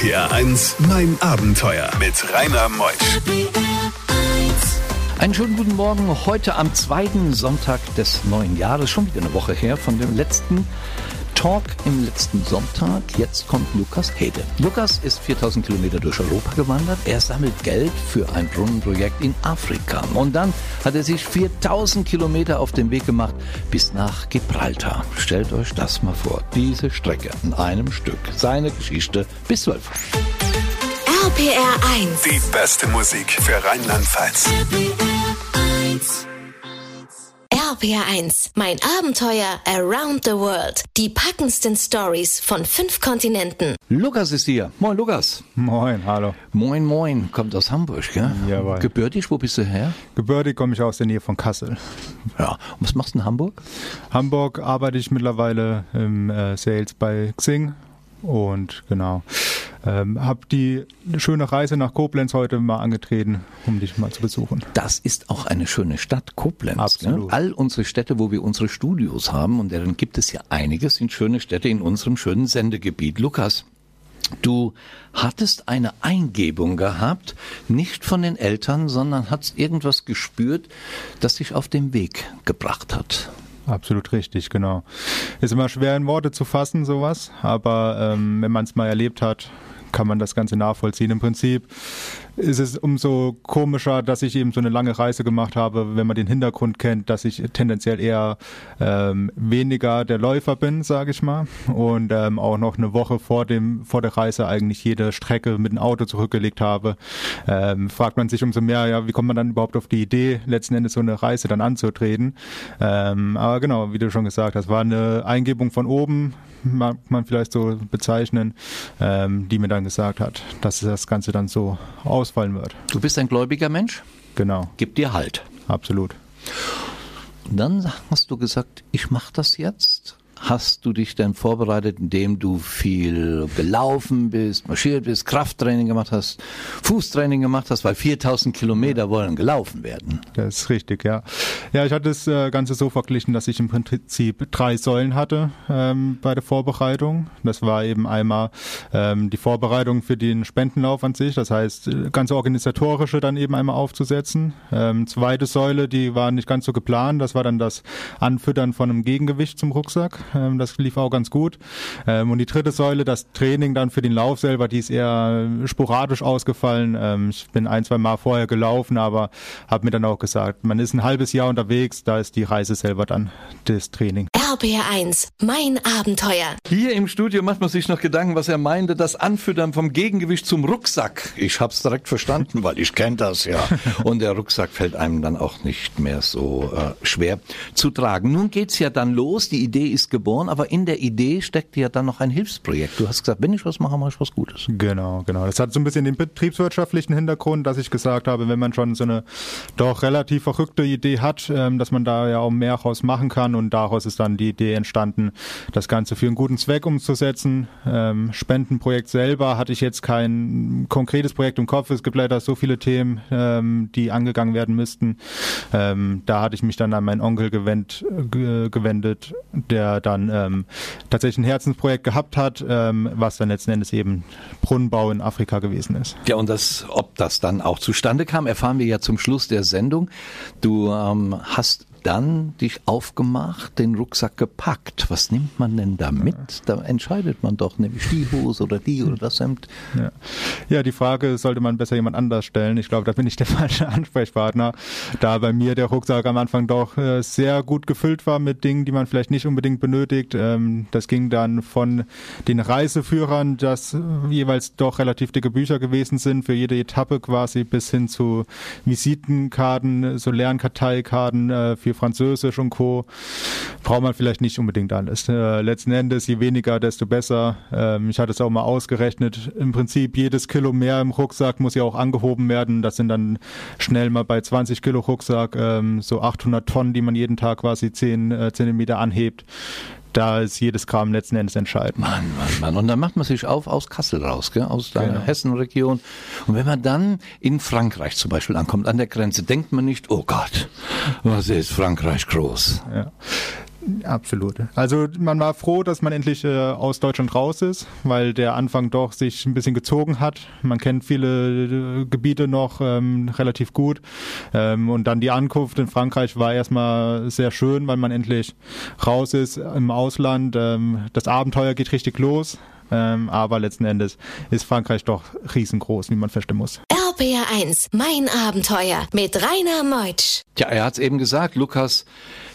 RPR 1, mein Abenteuer mit Rainer Meusch. Einen schönen guten Morgen. Heute am zweiten Sonntag des neuen Jahres, schon wieder eine Woche her von dem letzten Talk im letzten Sonntag. Jetzt kommt Lukas Hede. Lukas ist 4000 Kilometer durch Europa gewandert. Er sammelt Geld für ein Brunnenprojekt in Afrika. Und dann hat er sich 4000 Kilometer auf den Weg gemacht bis nach Gibraltar. Stellt euch das mal vor. Diese Strecke in einem Stück. Seine Geschichte bis 12. RPR 1. Die beste Musik für Rheinland-Pfalz. RPR 1. Mein Abenteuer around the world. Die packendsten Stories von fünf Kontinenten. Lukas ist hier. Moin, Lukas. Moin, hallo. Moin, moin. Kommt aus Hamburg, gell? Jawohl. Gebürtig, wo bist du her? Gebürtig komme ich aus der Nähe von Kassel. Ja. Und was machst du in Hamburg? Hamburg arbeite ich mittlerweile im äh, Sales bei Xing und genau. Ähm, hab die schöne Reise nach Koblenz heute mal angetreten, um dich mal zu besuchen. Das ist auch eine schöne Stadt, Koblenz. Absolut. Ne? All unsere Städte, wo wir unsere Studios haben, und deren gibt es ja einige, sind schöne Städte in unserem schönen Sendegebiet. Lukas, du hattest eine Eingebung gehabt, nicht von den Eltern, sondern hast irgendwas gespürt, das dich auf den Weg gebracht hat. Absolut richtig, genau. Ist immer schwer in Worte zu fassen, sowas, aber ähm, wenn man es mal erlebt hat, kann man das Ganze nachvollziehen. Im Prinzip ist es umso komischer, dass ich eben so eine lange Reise gemacht habe, wenn man den Hintergrund kennt, dass ich tendenziell eher ähm, weniger der Läufer bin, sage ich mal, und ähm, auch noch eine Woche vor dem vor der Reise eigentlich jede Strecke mit dem Auto zurückgelegt habe. Ähm, fragt man sich umso mehr, ja, wie kommt man dann überhaupt auf die Idee, letzten Endes so eine Reise dann anzutreten? Ähm, aber genau, wie du schon gesagt hast, war eine Eingebung von oben, mag man vielleicht so bezeichnen, ähm, die mir dann gesagt hat, dass das Ganze dann so ausfallen wird. Du bist ein gläubiger Mensch, Genau, gib dir Halt. absolut. Und dann hast du gesagt, ich mache das jetzt. Hast du dich denn vorbereitet, indem du viel gelaufen bist, marschiert bist, Krafttraining gemacht hast, Fußtraining gemacht hast, weil 4000 Kilometer wollen gelaufen werden? Das ist richtig, ja. Ja, ich hatte das äh, Ganze so verglichen, dass ich im Prinzip drei Säulen hatte ähm, bei der Vorbereitung. Das war eben einmal ähm, die Vorbereitung für den Spendenlauf an sich, das heißt, äh, ganze organisatorische dann eben einmal aufzusetzen. Ähm, zweite Säule, die war nicht ganz so geplant, das war dann das Anfüttern von einem Gegengewicht zum Rucksack. Ähm, das lief auch ganz gut. Ähm, und die dritte Säule, das Training dann für den Lauf selber, die ist eher sporadisch ausgefallen. Ähm, ich bin ein, zwei Mal vorher gelaufen, aber habe mir dann auch gesagt, man ist ein halbes Jahr unterwegs, da ist die Reise selber dann das Training. RPR 1. Mein Abenteuer. Hier im Studio macht man sich noch Gedanken, was er meinte, das Anfüttern vom Gegengewicht zum Rucksack. Ich hab's direkt verstanden, weil ich kenne das ja. Und der Rucksack fällt einem dann auch nicht mehr so äh, schwer zu tragen. Nun geht's ja dann los, die Idee ist geboren, aber in der Idee steckt ja dann noch ein Hilfsprojekt. Du hast gesagt, wenn ich was mache, mache ich was Gutes. Genau, genau. Das hat so ein bisschen den betriebswirtschaftlichen Hintergrund, dass ich gesagt habe, wenn man schon so eine doch relativ verrückte Idee hat, ähm, dass man da ja auch mehr raus machen kann und daraus ist dann die Idee entstanden, das Ganze für einen guten Zweck umzusetzen. Ähm, Spendenprojekt selber hatte ich jetzt kein konkretes Projekt im Kopf. Es gibt leider so viele Themen, ähm, die angegangen werden müssten. Ähm, da hatte ich mich dann an meinen Onkel gewend, ge gewendet, der dann ähm, tatsächlich ein Herzensprojekt gehabt hat, ähm, was dann letzten Endes eben Brunnenbau in Afrika gewesen ist. Ja, und das, ob das dann auch zustande kam, erfahren wir ja zum Schluss der Sendung. Du ähm, hast dann dich aufgemacht, den Rucksack gepackt. Was nimmt man denn da mit? Da entscheidet man doch, nämlich die Hose oder die oder das Hemd. Ja. ja, die Frage sollte man besser jemand anders stellen. Ich glaube, da bin ich der falsche Ansprechpartner, da bei mir der Rucksack am Anfang doch äh, sehr gut gefüllt war mit Dingen, die man vielleicht nicht unbedingt benötigt. Ähm, das ging dann von den Reiseführern, das äh, jeweils doch relativ dicke Bücher gewesen sind, für jede Etappe quasi, bis hin zu Visitenkarten, so Lernkarteikarten äh, für Französisch und Co. Braucht man vielleicht nicht unbedingt alles. Äh, letzten Endes, je weniger, desto besser. Ähm, ich hatte es auch mal ausgerechnet. Im Prinzip jedes Kilo mehr im Rucksack muss ja auch angehoben werden. Das sind dann schnell mal bei 20 Kilo Rucksack ähm, so 800 Tonnen, die man jeden Tag quasi 10 äh, Zentimeter anhebt. Da ist jedes Gramm letzten Endes entscheidend. Mann, Mann, Mann. Und dann macht man sich auf aus Kassel raus, gell? aus der Genau. Hessenregion. Und wenn man dann in Frankreich zum Beispiel ankommt, an der Grenze, denkt man nicht, oh Gott, was ist Frankreich groß? Ja. Absolut. Also man war froh, dass man endlich äh, aus Deutschland raus ist, weil der Anfang doch sich ein bisschen gezogen hat. Man kennt viele äh, Gebiete noch ähm, relativ gut. Ähm, und dann die Ankunft in Frankreich war erstmal sehr schön, weil man endlich raus ist im Ausland. Ähm, das Abenteuer geht richtig los. Ähm, aber letzten Endes ist Frankreich doch riesengroß, wie man feststellen muss. RPR1, mein Abenteuer mit Rainer Meutsch. Ja, er hat es eben gesagt, Lukas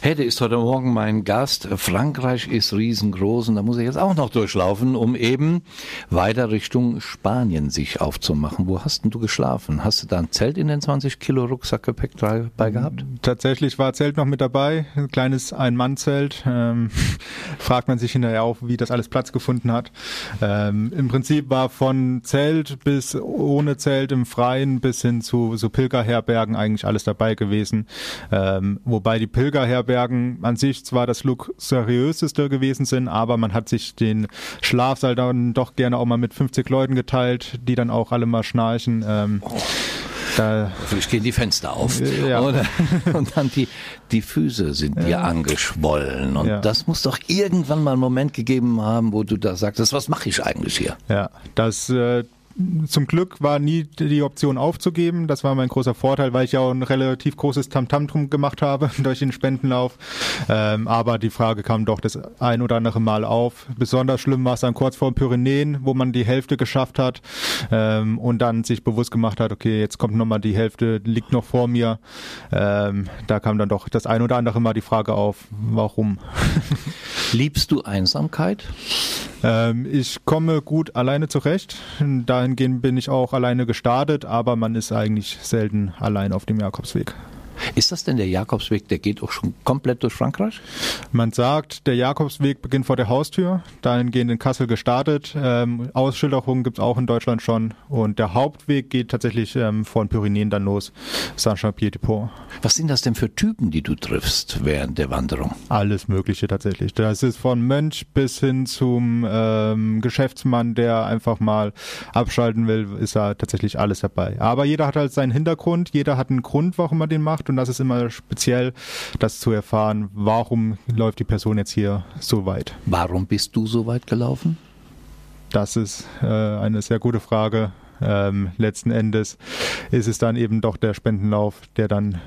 Hedde ist heute Morgen mein Gast. Frankreich ist riesengroß und da muss er jetzt auch noch durchlaufen, um eben weiter Richtung Spanien sich aufzumachen. Wo hast denn du geschlafen? Hast du da ein Zelt in den 20 Kilo Rucksackgepäck dabei gehabt? Tatsächlich war Zelt noch mit dabei, ein kleines Ein-Mann-Zelt. Ähm, fragt man sich hinterher auch, wie das alles Platz gefunden hat. Ähm, Im Prinzip war von Zelt bis ohne Zelt im Freien bis hin zu so Pilgerherbergen eigentlich alles dabei gewesen. Ähm, wobei die Pilgerherbergen an sich zwar das luxuriöseste gewesen sind, aber man hat sich den Schlafsaal dann doch gerne auch mal mit 50 Leuten geteilt, die dann auch alle mal schnarchen. Ähm, da Vielleicht gehen die Fenster auf. Ja. Und, und dann die, die Füße sind dir ja. angeschwollen. Und ja. das muss doch irgendwann mal einen Moment gegeben haben, wo du da sagtest, was mache ich eigentlich hier? Ja, das äh, zum Glück war nie die Option aufzugeben. Das war mein großer Vorteil, weil ich ja auch ein relativ großes Tamtam drum gemacht habe durch den Spendenlauf. Ähm, aber die Frage kam doch das ein oder andere Mal auf. Besonders schlimm war es dann kurz vor den Pyrenäen, wo man die Hälfte geschafft hat ähm, und dann sich bewusst gemacht hat, okay, jetzt kommt nochmal die Hälfte, liegt noch vor mir. Ähm, da kam dann doch das ein oder andere Mal die Frage auf, warum. Liebst du Einsamkeit? Ähm, ich komme gut alleine zurecht. Dahingehend bin ich auch alleine gestartet, aber man ist eigentlich selten allein auf dem Jakobsweg. Ist das denn der Jakobsweg, der geht auch schon komplett durch Frankreich? Man sagt, der Jakobsweg beginnt vor der Haustür, dahingehend in Kassel gestartet. Ähm, Ausschilderungen gibt es auch in Deutschland schon. Und der Hauptweg geht tatsächlich ähm, von Pyrenäen dann los, Saint-Jean-Pied-de-Port. Was sind das denn für Typen, die du triffst während der Wanderung? Alles Mögliche tatsächlich. Das ist von Mönch bis hin zum ähm, Geschäftsmann, der einfach mal abschalten will, ist da tatsächlich alles dabei. Aber jeder hat halt seinen Hintergrund, jeder hat einen Grund, warum er den macht und das ist immer speziell, das zu erfahren, warum läuft die Person jetzt hier so weit. Warum bist du so weit gelaufen? Das ist äh, eine sehr gute Frage. Ähm, letzten Endes ist es dann eben doch der Spendenlauf, der dann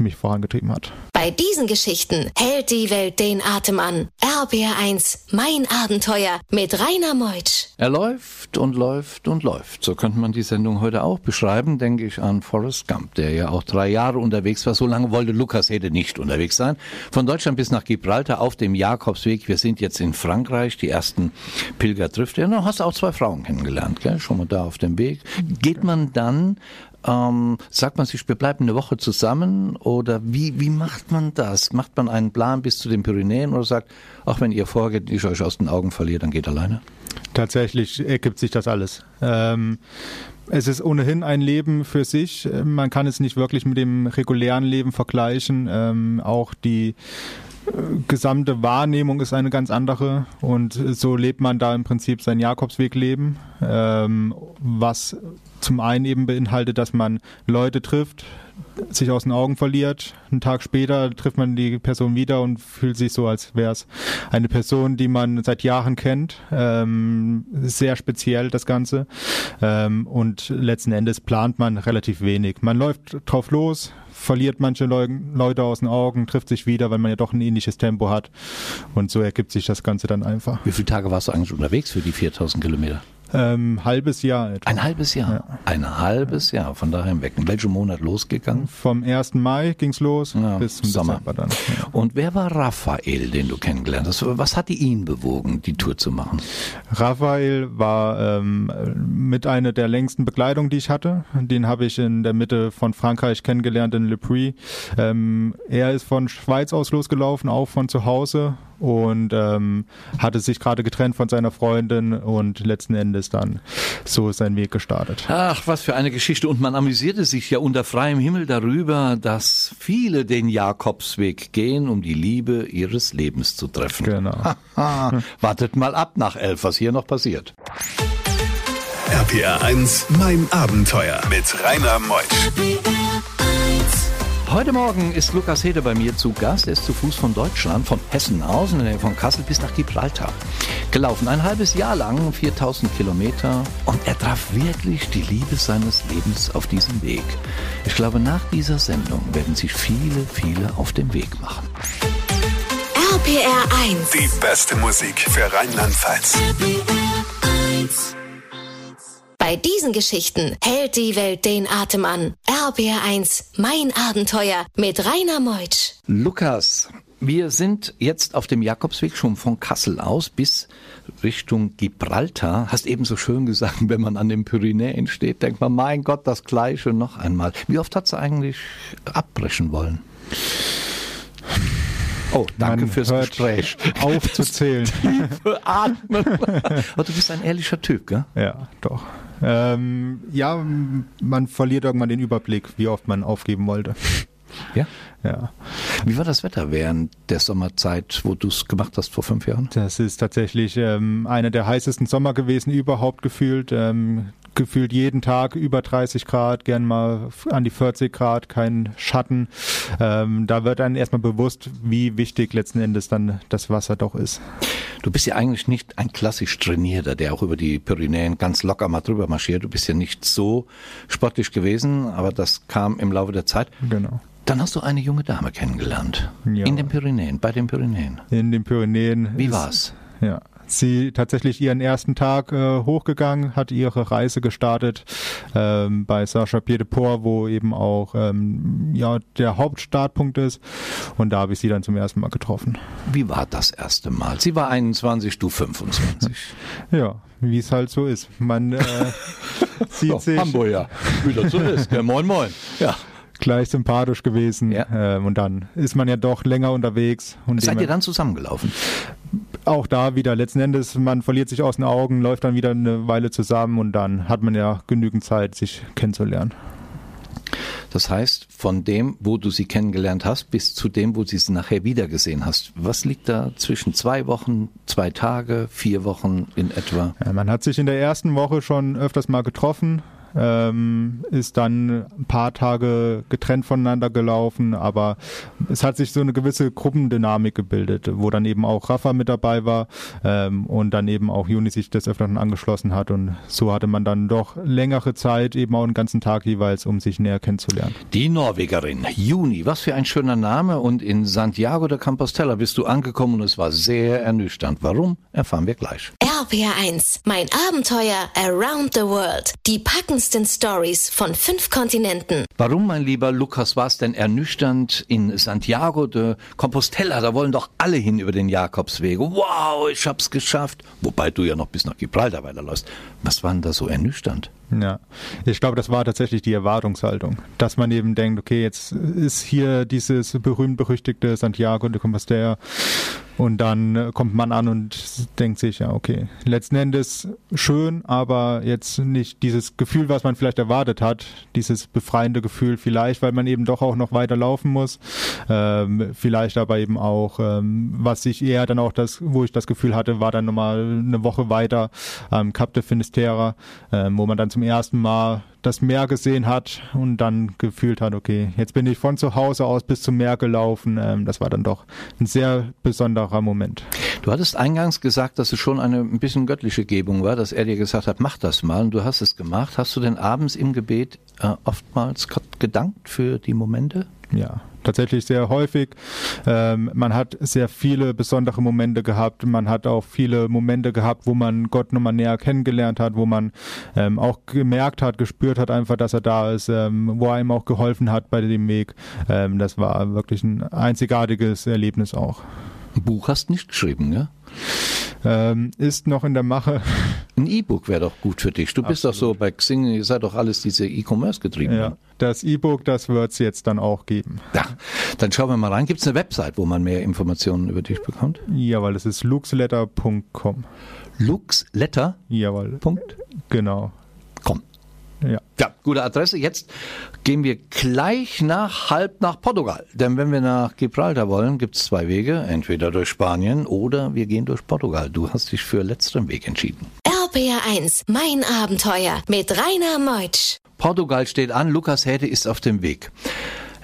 mich vorangetrieben hat. Bei diesen Geschichten hält die Welt den Atem an. RBR1, mein Abenteuer mit Rainer Meutsch. Er läuft und läuft und läuft. So könnte man die Sendung heute auch beschreiben, denke ich an Forrest Gump, der ja auch drei Jahre unterwegs war. So lange wollte Lukas Hede nicht unterwegs sein. Von Deutschland bis nach Gibraltar auf dem Jakobsweg. Wir sind jetzt in Frankreich. Die ersten Pilger trifft er. Du hast auch zwei Frauen kennengelernt, gell? schon mal da auf dem Weg. Geht man dann ähm, sagt man sich, wir bleiben eine Woche zusammen oder wie, wie macht man das? Macht man einen Plan bis zu den Pyrenäen oder sagt, auch wenn ihr vorgeht, ich euch aus den Augen verliere, dann geht alleine? Tatsächlich ergibt sich das alles. Ähm, es ist ohnehin ein Leben für sich. Man kann es nicht wirklich mit dem regulären Leben vergleichen. Ähm, auch die gesamte Wahrnehmung ist eine ganz andere und so lebt man da im Prinzip sein Jakobswegleben, ähm, was zum einen eben beinhaltet, dass man Leute trifft, sich aus den Augen verliert. Einen Tag später trifft man die Person wieder und fühlt sich so, als wäre es eine Person, die man seit Jahren kennt. Ähm, sehr speziell das Ganze. Ähm, und letzten Endes plant man relativ wenig. Man läuft drauf los, verliert manche Leu Leute aus den Augen, trifft sich wieder, weil man ja doch ein ähnliches Tempo hat. Und so ergibt sich das Ganze dann einfach. Wie viele Tage warst du eigentlich unterwegs für die 4000 Kilometer? Ähm, halbes Jahr etwa. Ein halbes Jahr? Ja. Ein halbes Jahr, von daher weg. In welchem Monat losgegangen? Vom 1. Mai ging's los ja, bis zum Sommer. Dezember dann. Ja. Und wer war Raphael, den du kennengelernt hast? Was hatte ihn bewogen, die Tour zu machen? Raphael war ähm, mit einer der längsten Bekleidungen, die ich hatte. Den habe ich in der Mitte von Frankreich kennengelernt, in Le Puy. Ähm, er ist von Schweiz aus losgelaufen, auch von zu Hause und ähm, hatte sich gerade getrennt von seiner Freundin und letzten Endes dann so sein Weg gestartet. Ach, was für eine Geschichte. Und man amüsierte sich ja unter freiem Himmel darüber, dass viele den Jakobsweg gehen, um die Liebe ihres Lebens zu treffen. Genau. Wartet mal ab nach elf, was hier noch passiert. RPR 1, mein Abenteuer mit Rainer Meusch. Heute Morgen ist Lukas Hede bei mir zu Gast. Er ist zu Fuß von Deutschland, von Hessen aus, in der Nähe von Kassel bis nach Gibraltar. Gelaufen ein halbes Jahr lang, 4000 Kilometer. Und er traf wirklich die Liebe seines Lebens auf diesem Weg. Ich glaube, nach dieser Sendung werden sich viele, viele auf den Weg machen. RPR 1. Die beste Musik für Rheinland-Pfalz. Bei diesen Geschichten hält die Welt den Atem an. RPR1, mein Abenteuer mit Rainer Meutsch. Lukas, wir sind jetzt auf dem Jakobsweg schon von Kassel aus bis Richtung Gibraltar. Hast eben so schön gesagt, wenn man an den Pyrenäen steht, denkt man, mein Gott, das Gleiche noch einmal. Wie oft hat sie eigentlich abbrechen wollen? Oh, danke Man fürs Gespräch. Aufzuzählen. Atmen. Aber du bist ein ehrlicher Typ, gell? ja, doch. Ähm, ja, man verliert irgendwann den Überblick, wie oft man aufgeben wollte. Ja. Ja, Wie war das Wetter während der Sommerzeit, wo du es gemacht hast vor fünf Jahren? das ist tatsächlich ähm, einer der heißesten Sommer gewesen überhaupt gefühlt. Ähm, gefühlt jeden Tag über 30 Grad, gern mal an die 40 Grad, kein Schatten. Ähm, da wird einem erstmal bewusst, wie wichtig letzten Endes dann das Wasser doch ist. Du bist ja eigentlich nicht ein klassisch Trainierter, der auch über die Pyrenäen ganz locker mal drüber marschiert. Du bist ja nicht so sportlich gewesen, aber das kam im Laufe der Zeit. Genau. Dann hast du eine junge Dame kennengelernt. Ja. In den Pyrenäen, bei den Pyrenäen. In den Pyrenäen. Wie ist- war's? Ja. Sie tatsächlich ihren ersten Tag äh, hochgegangen, hat ihre Reise gestartet ähm, bei Sacha Pied de Port, wo eben auch ähm, ja, der Hauptstartpunkt ist. Und da habe ich sie dann zum ersten Mal getroffen. Wie war das erste Mal? Sie war 21, du 25. Ja, wie es halt so ist. Man äh, sieht sich Hamburg, ja. Wie das so ist. Ja, moin, moin. Ja. Gleich sympathisch gewesen. Ja. Ähm, und dann ist man ja doch länger unterwegs. Und Seid ihr dann zusammengelaufen? auch da wieder letzten Endes, man verliert sich aus den Augen, läuft dann wieder eine Weile zusammen und dann hat man ja genügend Zeit, sich kennenzulernen. Das heißt, von dem, wo du sie kennengelernt hast, bis zu dem, wo du sie nachher wiedergesehen hast. Was liegt da zwischen zwei Wochen, zwei Tage, vier Wochen in etwa? Ja, man hat sich in der ersten Woche schon öfters mal getroffen, ähm, ist dann ein paar Tage getrennt voneinander gelaufen, aber es hat sich so eine gewisse Gruppendynamik gebildet, wo dann eben auch Rafa mit dabei war ähm, und dann eben auch Juni sich des Öfteren angeschlossen hat und so hatte man dann doch längere Zeit, eben auch einen ganzen Tag jeweils, um sich näher kennenzulernen. Die Norwegerin, Juni, was für ein schöner Name. Und in Santiago de Compostela bist du angekommen und es war sehr ernüchternd. Warum, erfahren wir gleich. RPR1, mein Abenteuer around the world. Die packendsten Stories von fünf Kontinenten. Warum, mein lieber Lukas, war es denn ernüchternd in Santiago de Compostela? Da wollen doch alle hin über den Jakobsweg. Wow, ich hab's geschafft. Wobei du ja noch bis nach Gibraltar weiterläufst. Was war denn da so ernüchternd? Ja, ich glaube, das war tatsächlich die Erwartungshaltung, dass man eben denkt, okay, jetzt ist hier dieses berühmt-berüchtigte Santiago de Compostela und dann äh, kommt man an und denkt sich, ja, okay, letzten Endes schön, aber jetzt nicht dieses Gefühl, was man vielleicht erwartet hat, dieses befreiende Gefühl vielleicht, weil man eben doch auch noch weiter laufen muss, ähm, vielleicht aber eben auch, ähm, was ich eher dann auch das, wo ich das Gefühl hatte, war dann nochmal eine Woche weiter am Cap de Finisterre, ähm, wo man dann zum ersten Mal das Meer gesehen hat und dann gefühlt hat, okay, jetzt bin ich von zu Hause aus bis zum Meer gelaufen. Ähm, das war dann doch ein sehr besonderer Moment. Du hattest eingangs gesagt, dass es schon eine ein bisschen göttliche Gebung war, dass er dir gesagt hat, mach das mal. Und du hast es gemacht. Hast du denn abends im Gebet äh, oftmals Gott gedankt für die Momente? Ja, tatsächlich sehr häufig. Ähm, man hat sehr viele besondere Momente gehabt. Man hat auch viele Momente gehabt, wo man Gott nochmal näher kennengelernt hat, wo man ähm, auch gemerkt hat, gespürt hat einfach, dass er da ist, ähm, wo er ihm auch geholfen hat bei dem Weg. Ähm, das war wirklich ein einzigartiges Erlebnis auch. Ein Buch hast nicht geschrieben, ne? Ähm, ist noch in der Mache. Ein E-Book wäre doch gut für dich. Du bist doch so bei Xing, ihr seid doch alles diese E-Commerce getrieben. Ja, das E-Book, das wird es jetzt dann auch geben. Ja, dann schauen wir mal rein. Gibt es eine Website, wo man mehr Informationen über dich bekommt? Jawohl, das ist luxletter.com. Luxletter.com. Jawohl, genau. Ja. Ja, gute Adresse. Jetzt gehen wir gleich nach halb nach Portugal. Denn wenn wir nach Gibraltar wollen, gibt es zwei Wege. Entweder durch Spanien oder wir gehen durch Portugal. Du hast dich für letzteren Weg entschieden. RPR1, mein Abenteuer mit Rainer Meutsch. Portugal steht an, Lukas Häde ist auf dem Weg.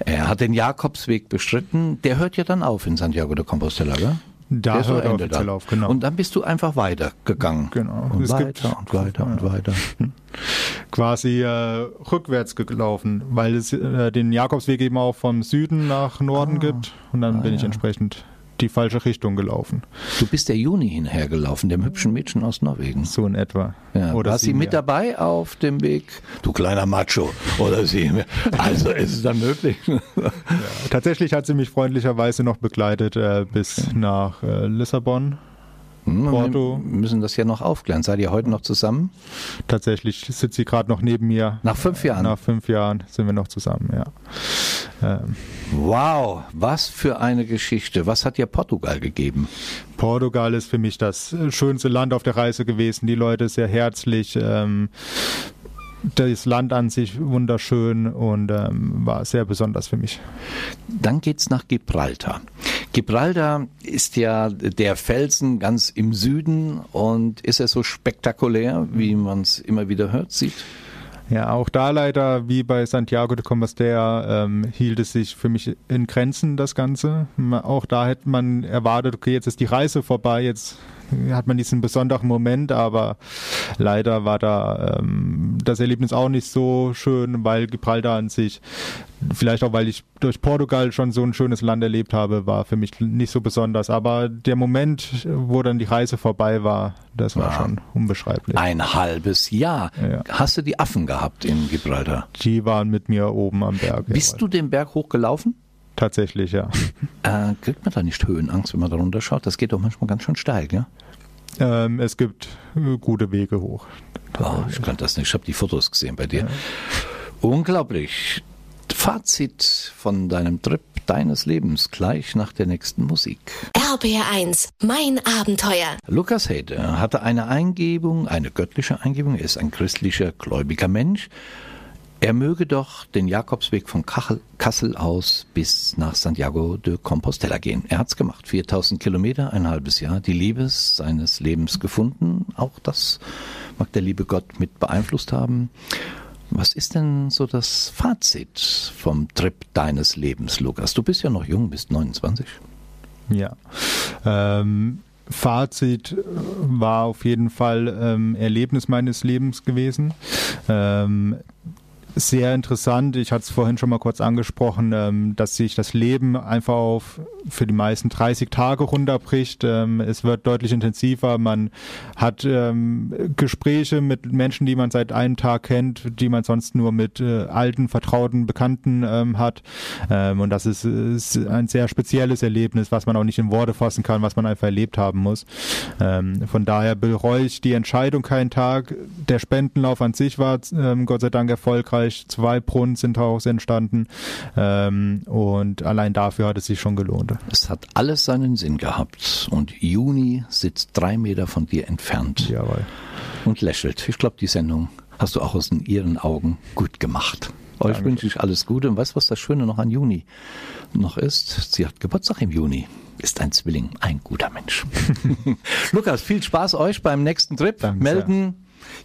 Er hat den Jakobsweg bestritten. Der hört ja dann auf in Santiago de Compostela, gell? Da Der ist hört Ende da. auf, genau. Und dann bist du einfach weitergegangen. Genau. Und Es weiter und weiter und weiter. quasi äh, rückwärts gelaufen, weil es äh, den Jakobsweg eben auch vom Süden nach Norden Ah. gibt und dann bin ich entsprechend die falsche Richtung gelaufen. Du bist der Juni hinhergelaufen, dem hübschen Mädchen aus Norwegen. So in etwa. Ja, Oder war sie mit dabei auf dem Weg? Du kleiner Macho. Oder sie. Also ist es dann möglich? Tatsächlich hat sie mich freundlicherweise noch begleitet äh, bis nach äh, Lissabon. Hm, wir Porto. müssen das ja noch aufklären. Seid ihr heute noch zusammen? Tatsächlich sitzt sie gerade noch neben mir. Nach fünf Jahren? Nach fünf Jahren sind wir noch zusammen, ja. Ähm, Wow, was für eine Geschichte. Was hat dir Portugal gegeben? Portugal ist für mich das schönste Land auf der Reise gewesen. Die Leute sehr herzlich. Ähm, das Land an sich wunderschön und ähm, war sehr besonders für mich. Dann geht's nach Gibraltar. Gibraltar ist ja der Felsen ganz im Süden und ist er so spektakulär, wie man es immer wieder hört, sieht? Ja, auch da leider, wie bei Santiago de Compostela, ähm, hielt es sich für mich in Grenzen, das Ganze. Auch da hätte man erwartet, okay, jetzt ist die Reise vorbei, jetzt hat man diesen besonderen Moment, aber leider war da ähm, das Erlebnis auch nicht so schön, weil Gibraltar an sich, vielleicht auch weil ich durch Portugal schon so ein schönes Land erlebt habe, war für mich nicht so besonders. Aber der Moment, wo dann die Reise vorbei war, das war Ja. schon unbeschreiblich. Ein halbes Jahr. Ja. Hast du die Affen gehabt in Gibraltar? Die waren mit mir oben am Berg. Bist du den Berg hochgelaufen? Tatsächlich, ja. Äh, kriegt man da nicht Höhenangst, wenn man da runter schaut? Das geht doch manchmal ganz schön steil, ja? Ähm, es gibt äh, gute Wege hoch. Oh, ich kann das nicht. Ich habe die Fotos gesehen bei dir. Unglaublich. Fazit von deinem Trip deines Lebens gleich nach der nächsten Musik. RBR1, mein Abenteuer. Lukas Hede hatte eine Eingebung, eine göttliche Eingebung. Er ist ein christlicher, gläubiger Mensch. Er möge doch den Jakobsweg von Kassel aus bis nach Santiago de Compostela gehen. Er hat's gemacht. 4000 Kilometer, ein halbes Jahr. Die Liebe seines Lebens gefunden. Auch das mag der liebe Gott mit beeinflusst haben. Was ist denn so das Fazit vom Trip deines Lebens, Lukas? Du bist ja noch jung, bist 29. Ja. Ähm, Fazit war auf jeden Fall ähm, Erlebnis meines Lebens gewesen. Ähm, sehr interessant. Ich hatte es vorhin schon mal kurz angesprochen, ähm, dass sich das Leben einfach auf für die meisten 30 Tage runterbricht. Ähm, es wird deutlich intensiver. Man hat ähm, Gespräche mit Menschen, die man seit einem Tag kennt, die man sonst nur mit äh, alten, vertrauten Bekannten ähm, hat. Ähm, und das ist, ist ein sehr spezielles Erlebnis, was man auch nicht in Worte fassen kann, was man einfach erlebt haben muss. Ähm, von daher bereue ich die Entscheidung keinen Tag. Der Spendenlauf an sich war Gott sei Dank erfolgreich. Zwei Brunnen sind daraus entstanden. Ähm, und allein dafür hat es sich schon gelohnt. Es hat alles seinen Sinn gehabt. Und Juni sitzt drei Meter von dir entfernt Jawohl. und lächelt. Ich glaube, die Sendung hast du auch aus ihren Augen gut gemacht. Euch Danke. wünsche ich alles Gute. Und weißt du, was das Schöne noch an Juni noch ist? Sie hat Geburtstag im Juni. Ist ein Zwilling, ein guter Mensch. Lukas, viel Spaß euch beim nächsten Trip. Danke Melden.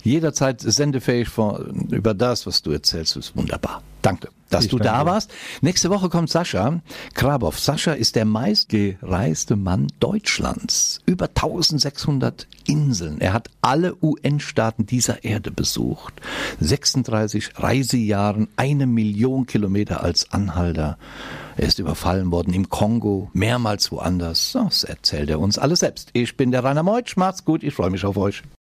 Jederzeit sendefähig von, über das, was du erzählst, ist wunderbar. Danke, dass Ich du da danke. warst. Nächste Woche kommt Sascha Krabow. Sascha ist der meistgereiste Mann Deutschlands. Über 1600 Inseln. Er hat alle UN-Staaten dieser Erde besucht. 36 Reisejahren, eine Million Kilometer als Anhalter. Er ist überfallen worden im Kongo, mehrmals woanders. Das erzählt er uns alles selbst. Ich bin der Rainer Meutsch. Macht's gut, ich freue mich auf euch.